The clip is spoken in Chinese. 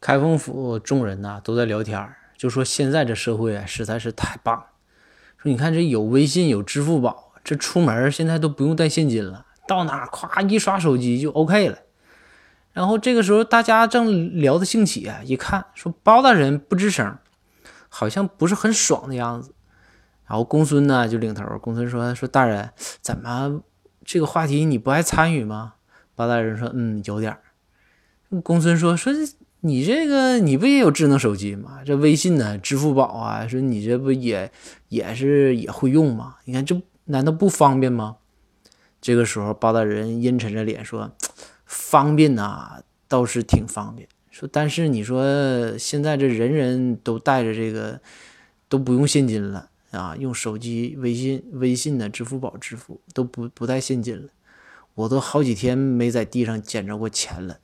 开封府众人呐都在聊天，就说现在这社会啊实在是太棒。说你看这有微信有支付宝，这出门现在都不用带现金了，到哪咵一刷手机就 OK 了。然后这个时候大家正聊得兴起啊，一看说包大人不吱声，好像不是很爽的样子。然后公孙呢就领头，公孙说说大人怎么这个话题你不爱参与吗？包大人说嗯有点。公孙说说你这个你不也有智能手机吗？这微信呢支付宝啊，说你这不也也是也会用吗？你看这难道不方便吗？这个时候包大人阴沉着脸说。方便呐，倒是挺方便。说，但是你说现在这人人都带着这个，都不用现金了啊，用手机、微信、微信的支付宝支付，都不不带现金了。我都好几天没在地上捡着过钱了。